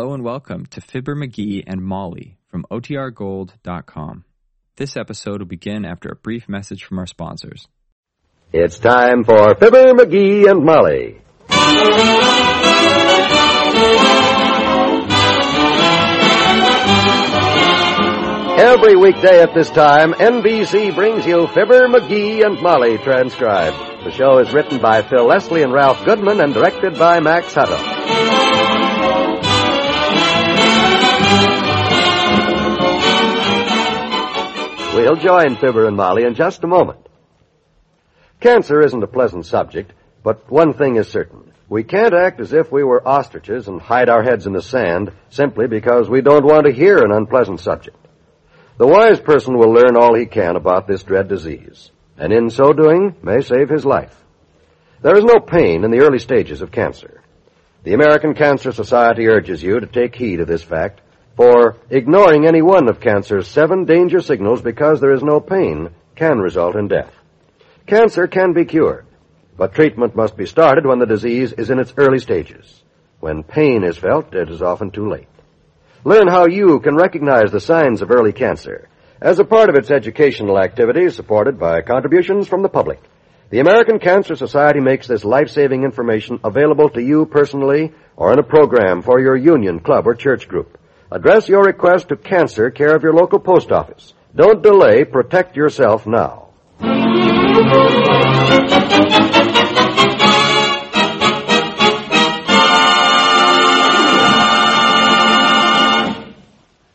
Hello and welcome to Fibber McGee and Molly from OTRGold.com. This episode will begin after a brief message from our sponsors. It's time for Fibber, McGee, and Molly. Every weekday at this time, NBC brings you Fibber, McGee, and Molly transcribed. The show is written by Phil Leslie and Ralph Goodwin and directed by Max Hutto. We'll join Fibber and Molly in just a moment. Cancer isn't a pleasant subject, but one thing is certain. We can't act as if we were ostriches and hide our heads in the sand simply because we don't want to hear an unpleasant subject. The wise person will learn all he can about this dread disease, and in so doing may save his life. There is no pain in the early stages of cancer. The American Cancer Society urges you to take heed of this fact, for ignoring any one of cancer's seven danger signals because there is no pain can result in death. Cancer can be cured, but treatment must be started when the disease is in its early stages. When pain is felt, it is often too late. Learn how you can recognize the signs of early cancer as a part of its educational activities supported by contributions from the public. The American Cancer Society makes this life-saving information available to you personally or in a program for your union, club, or church group. Address your request to Cancer, care of your local post office. Don't delay. Protect yourself now.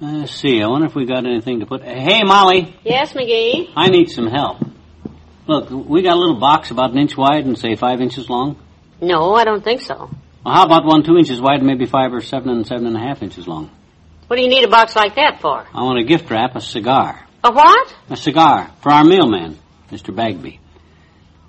Let's see. I wonder if we got anything to put. Hey, Molly, Yes, McGee. I need some help. Look, we got a little box about an inch wide and say five inches long. No, I don't think so. Well, how about one two inches wide and maybe five or seven and seven and a half inches long? What do you need a box like that for? I want to gift wrap a cigar. A what? A cigar for our mailman, Mr. Bagby.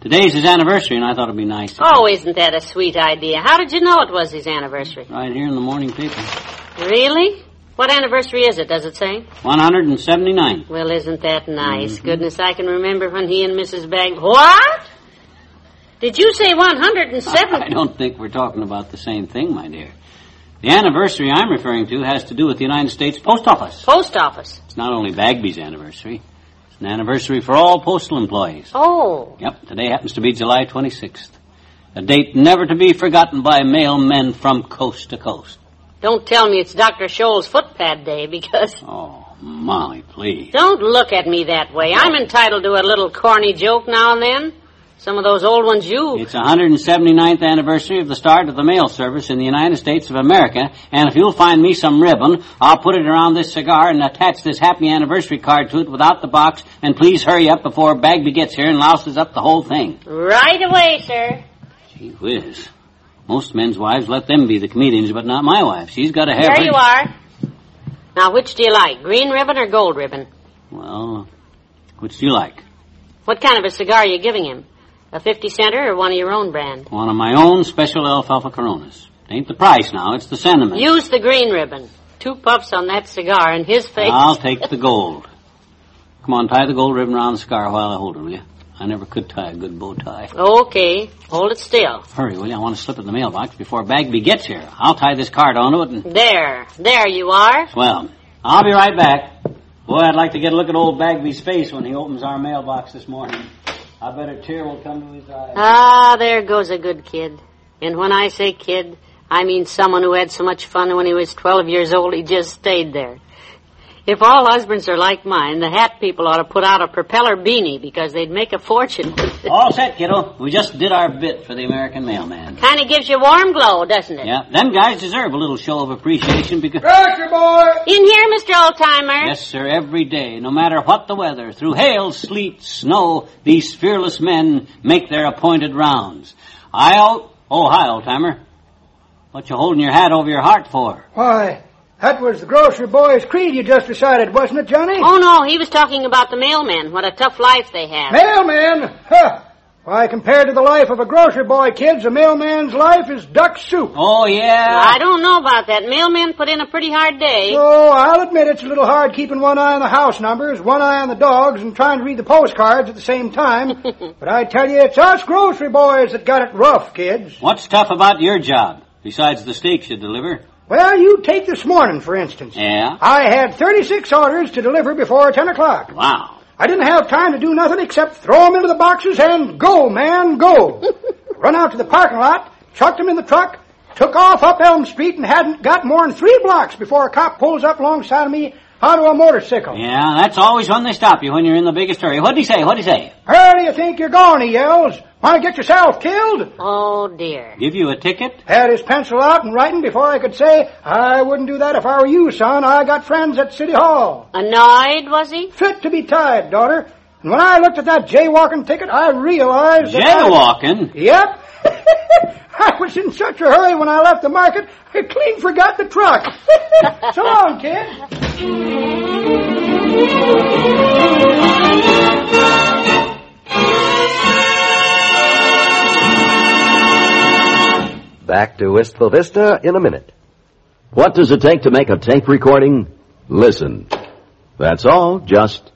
Today's his anniversary, and I thought it'd be nice. To Oh, isn't that a sweet idea? How did you know it was his anniversary? Right here in the morning paper. Really? What anniversary is it, does it say? 179. Well, isn't that nice? Mm-hmm. Goodness, I can remember when he and Mrs. Bag... What? Did you say 107? I don't think we're talking about the same thing, my dear. The anniversary I'm referring to has to do with the United States Post Office. Post office. It's not only Bagby's anniversary. It's an anniversary for all postal employees. Oh. Yep, today happens to be July 26th. A date never to be forgotten by mailmen from coast to coast. Don't tell me it's Dr. Scholl's footpad day because... Oh, Molly, please. Don't look at me that way. I'm entitled to a little corny joke now and then. Some of those old ones you... It's the 179th anniversary of the start of the mail service in the United States of America, and if you'll find me some ribbon, I'll put it around this cigar and attach this happy anniversary card to it without the box, and please hurry up before Bagby gets here and louses up the whole thing. Right away, sir. Gee whiz. Most men's wives let them be the comedians, but not my wife. She's got a hair. There you are. Now, which do you like, green ribbon or gold ribbon? Well, which do you like? What kind of a cigar are you giving him? A 50 center or one of your own brand? One of my own special alfalfa Coronas. Ain't the price now, it's the sentiment. Use the green ribbon. Two puffs on that cigar and his face. I'll take the gold. Come on, tie the gold ribbon around the cigar while I hold it, will you? I never could tie a good bow tie. Okay, hold it still. Hurry, will you? I want to slip it in the mailbox before Bagby gets here. I'll tie this card onto it and... There, there you are. Well, I'll be right back. Boy, I'd like to get a look at old Bagby's face when he opens our mailbox this morning. I bet a tear will come to his eyes. Ah, there goes a good kid. And when I say kid, I mean someone who had so much fun when he was 12 years old he just stayed there. If all husbands are like mine, the hat people ought to put out a propeller beanie because they'd make a fortune. All set, kiddo. We just did our bit for the American mailman. Kind of gives you a warm glow, doesn't it? Yeah, them guys deserve a little show of appreciation because... Grocery boy! In here, Mr. Oldtimer. Yes, sir, every day, no matter what the weather, through hail, sleet, snow, these fearless men make their appointed rounds. I out... Oh, hi, old timer. What you holding your hat over your heart for? Why, that was the grocery boy's creed you just recited, wasn't it, Johnny? Oh, no, he was talking about the mailmen, what a tough life they have. Mailmen? Huh! Why, compared to the life of a grocery boy, kids, a mailman's life is duck soup. Oh, yeah? I don't know about that. Mailmen put in a pretty hard day. Oh, I'll admit it's a little hard keeping one eye on the house numbers, one eye on the dogs, and trying to read the postcards at the same time. but I tell you, it's us grocery boys that got it rough, kids. What's tough about your job, besides the steaks you deliver? Well, you take this morning, for instance. Yeah? I had 36 orders to deliver before 10 o'clock. Wow. I didn't have time to do nothing except throw 'em into the boxes and go, man, go. Run out to the parking lot, chucked 'em in the truck, took off up Elm Street, and hadn't got more than three blocks before a cop pulls up alongside of me onto a motorcycle. Yeah, that's always when they stop you when you're in the biggest hurry. What'd he say? What'd he say? Where do you think you're going, he yells. Want to get yourself killed? Oh, dear. Give you a ticket? Had his pencil out and writing before I could say, I wouldn't do that if I were you, son. I got friends at City Hall. Annoyed, was he? Fit to be tied, daughter. And when I looked at that jaywalking ticket, I realized that I- Jaywalking? Yep. I was in such a hurry when I left the market, I clean forgot the truck. so long, kid. Back to Wistful Vista in a minute. What does it take to make a tape recording? Listen. That's all, just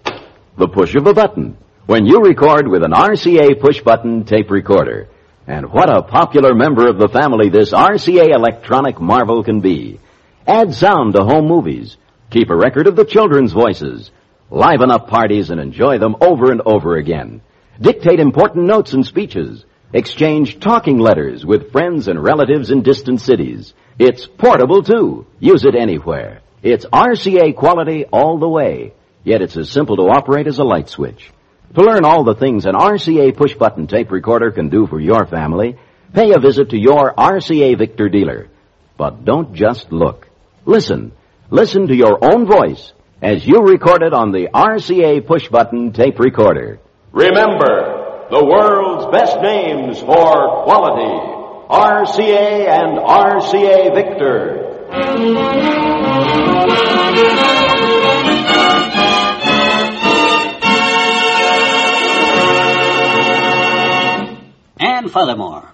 the push of a button. When you record with an RCA push button tape recorder. And what a popular member of the family this RCA electronic marvel can be. Add sound to home movies. Keep a record of the children's voices. Liven up parties and enjoy them over and over again. Dictate important notes and speeches. Exchange talking letters with friends and relatives in distant cities. It's portable too. Use it anywhere. It's RCA quality all the way. Yet it's as simple to operate as a light switch. To learn all the things an RCA push button tape recorder can do for your family, pay a visit to your RCA Victor dealer. But don't just look. Listen. Listen to your own voice as you record it on the RCA push button tape recorder. Remember, the world's best names for quality. RCA and RCA Victor. And furthermore,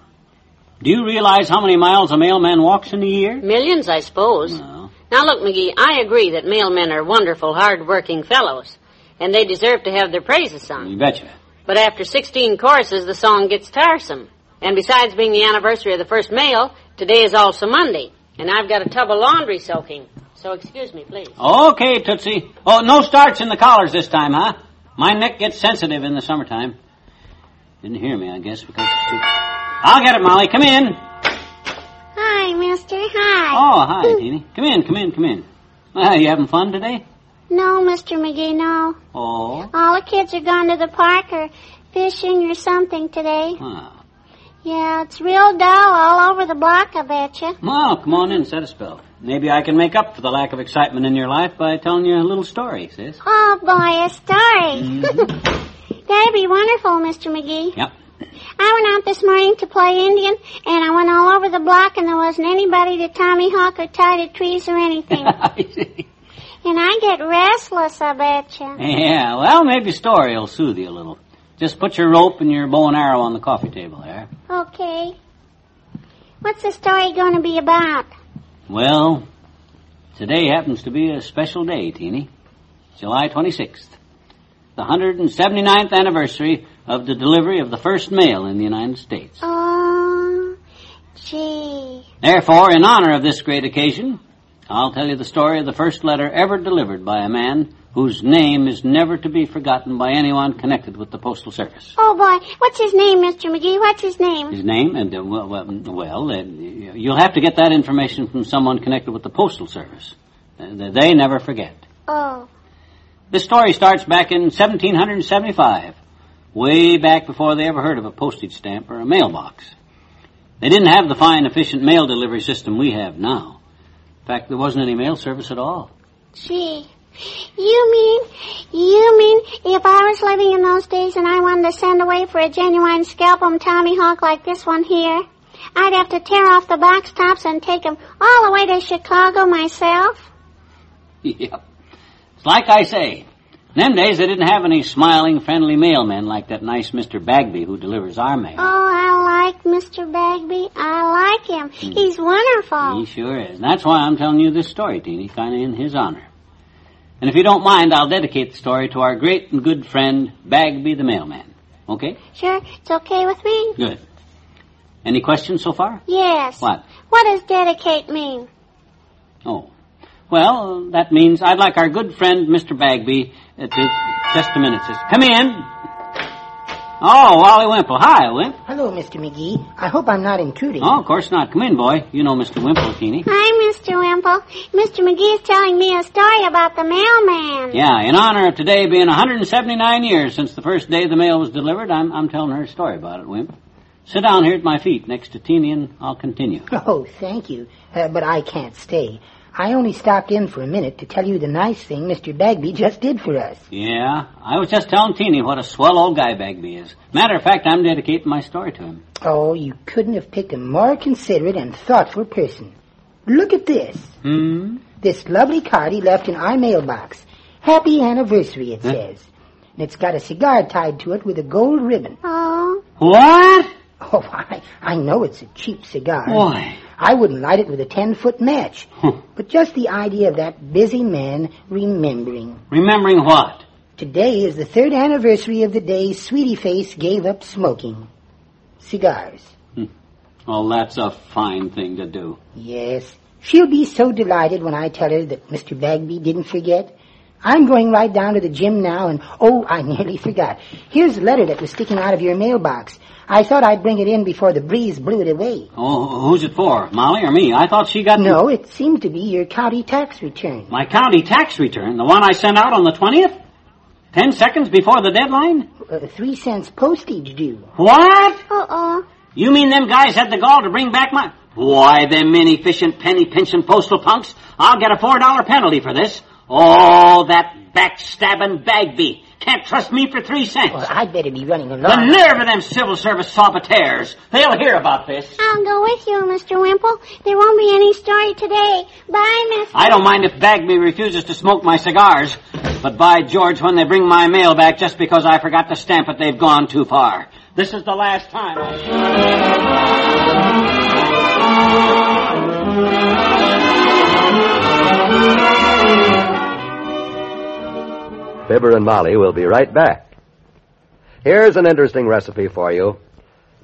do you realize how many miles a mailman walks in a year? Millions, I suppose. Well, Now look, McGee, I agree that mailmen are wonderful, hard-working fellows, and they deserve to have their praises sung. you betcha. But after 16 choruses, the song gets tiresome. And besides being the anniversary of the first mail, today is also Monday, and I've got a tub of laundry soaking. So excuse me, please. Okay, Tootsie. Oh, no starch in the collars this time, huh? My neck gets sensitive in the summertime. Didn't hear me, I guess, because it's too... I'll get it, Molly. Come in. Hi, mister. Hi. Oh, hi, Teeny. Come in, come in, come in. Ah, you having fun today? No, Mr. McGee, no. Oh. All the kids are gone to the park or fishing or something today. Ah. Yeah, it's real dull all over the block, I betcha. Well, come on in, set a spell. Maybe I can make up for the lack of excitement in your life by telling you a little story, sis. Oh, boy, a story. That'd be wonderful, Mr. McGee. Yep. I went out this morning to play Indian, and I went all over the block, and there wasn't anybody to Tommy Hawk or tie to trees or anything. I see. and I get restless, I betcha. yeah, well, maybe a story will soothe you a little. Just put your rope and your bow and arrow on the coffee table there. Okay. What's the story going to be about? Well, today happens to be a special day, Teeny. July 26th. The 179th anniversary of the delivery of the first mail in the United States. Oh, gee. Therefore, in honor of this great occasion, I'll tell you the story of the first letter ever delivered by a man whose name is never to be forgotten by anyone connected with the Postal Service. Oh boy, what's his name, Mr. McGee? What's his name? His name, and uh, well, uh, you'll have to get that information from someone connected with the Postal Service. Uh, they never forget. Oh, This story starts back in 1775, way back before they ever heard of a postage stamp or a mailbox. They didn't have the fine, efficient mail delivery system we have now. In fact, there wasn't any mail service at all. gee. You mean, you mean if I was living in those days and I wanted to send away for a genuine scalpum Tommy Hawk like this one here, I'd have to tear off the box tops and take 'em all the way to Chicago myself? yep. Like I say. In them days, they didn't have any smiling, friendly mailmen like that nice Mr. Bagby who delivers our mail. Oh, I like Mr. Bagby. I like him. Hmm. He's wonderful. He sure is. And that's why I'm telling you this story, Teeny, kind of in his honor. And if you don't mind, I'll dedicate the story to our great and good friend, Bagby the mailman. Okay? Sure, it's okay with me. Good. Any questions so far? Yes. What? What does dedicate mean? Oh. Well, that means I'd like our good friend Mr. Bagby uh, to just a minute. Sis. Come in. Oh, Wally Wimple. Hi, Wimp. Hello, Mr. McGee. I hope I'm not intruding. Oh, of course not. Come in, boy. You know Mr. Wimple, Teeny. Hi, Mr. Wimple. Mr. McGee is telling me a story about the mailman. Yeah, in honor of today being 179 years since the first day the mail was delivered, I'm, I'm telling her a story about it, Wimp. Sit down here at my feet next to Teeny and I'll continue. Oh, thank you. Uh, but I can't stay. I only stopped in for a minute to tell you the nice thing Mr. Bagby just did for us. Yeah, I was just telling Teeny what a swell old guy Bagby is. Matter of fact, I'm dedicating my story to him. Oh, you couldn't have picked a more considerate and thoughtful person. Look at this. Hmm? This lovely card he left in our mailbox. Happy anniversary, it Huh? says. And it's got a cigar tied to it with a gold ribbon. Oh, What? Oh, I, I know it's a cheap cigar. Why? I wouldn't light it with a ten-foot match. Huh. But just the idea of that busy man remembering. Remembering what? Today is the third anniversary of the day Sweetie Face gave up smoking. Cigars. Hmm. Well, that's a fine thing to do. Yes. She'll be so delighted when I tell her that Mr. Bagby didn't forget. I'm going right down to the gym now and, oh, I nearly forgot. Here's a letter that was sticking out of your mailbox. I thought I'd bring it in before the breeze blew it away. Oh, who's it for? Molly or me? I thought she got No, it seemed to be your county tax return. my county tax return, the one I sent out on the 20th? Ten seconds before the deadline? Uh, three cents postage due. What? uh-oh. You mean them guys had the gall to bring back my... Why, them inefficient penny pinching postal punks. I'll get a four dollar penalty for this. Oh, that backstabbing Bagby. Can't trust me for three cents. Well, I'd better be running along. The nerve of them civil service saboteurs. They'll hear about this. I'll go with you, Mr. Wimple. There won't be any story today. Bye, Mr. I don't mind if Bagby refuses to smoke my cigars, but by George, when they bring my mail back just because I forgot to stamp it, they've gone too far. This is the last time. I... Fibber and Molly will be right back. Here's an interesting recipe for you.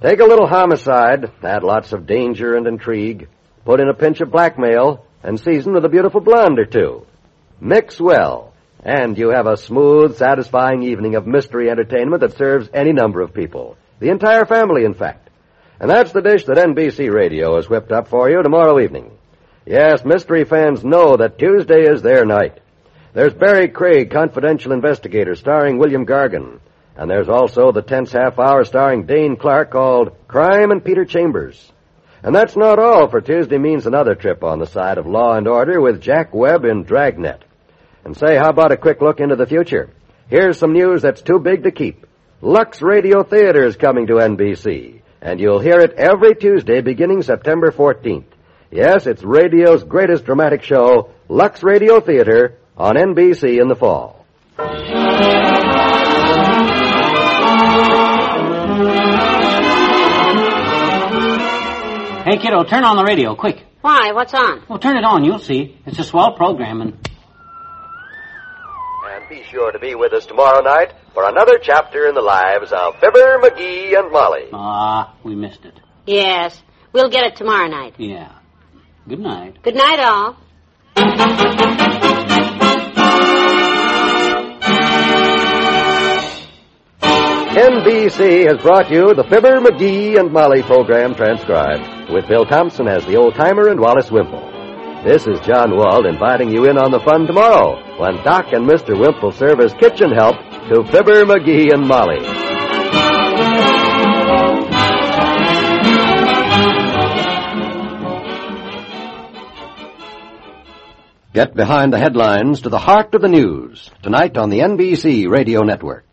Take a little homicide, add lots of danger and intrigue, put in a pinch of blackmail, and season with a beautiful blonde or two. Mix well, and you have a smooth, satisfying evening of mystery entertainment that serves any number of people. The entire family, in fact. And that's the dish that NBC Radio has whipped up for you tomorrow evening. Yes, mystery fans know that Tuesday is their night. There's Barry Craig, confidential investigator, starring William Gargan. And there's also the tense half hour starring Dane Clark called Crime and Peter Chambers. And that's not all, for Tuesday means another trip on the side of law and order with Jack Webb in Dragnet. And say, how about a quick look into the future? Here's some news that's too big to keep. Lux Radio Theater is coming to NBC, and you'll hear it every Tuesday beginning September 14th. Yes, it's radio's greatest dramatic show, Lux Radio Theater, on NBC in the fall. Hey, kiddo, turn on the radio, quick. Why? What's on? Well, turn it on, you'll see. It's a swell program, and... And be sure to be with us tomorrow night for another chapter in the lives of Fibber, McGee, and Molly. Ah, we missed it. Yes. We'll get it tomorrow night. Yeah. Good night. Good night, all. NBC has brought you the Fibber, McGee, and Molly program transcribed, with Bill Thompson as the old timer and Wallace Wimple. This is John Wald inviting you in on the fun tomorrow when Doc and Mr. Wimple serve as kitchen help to Fibber, McGee, and Molly. Get behind the headlines to the heart of the news tonight on the NBC Radio Network.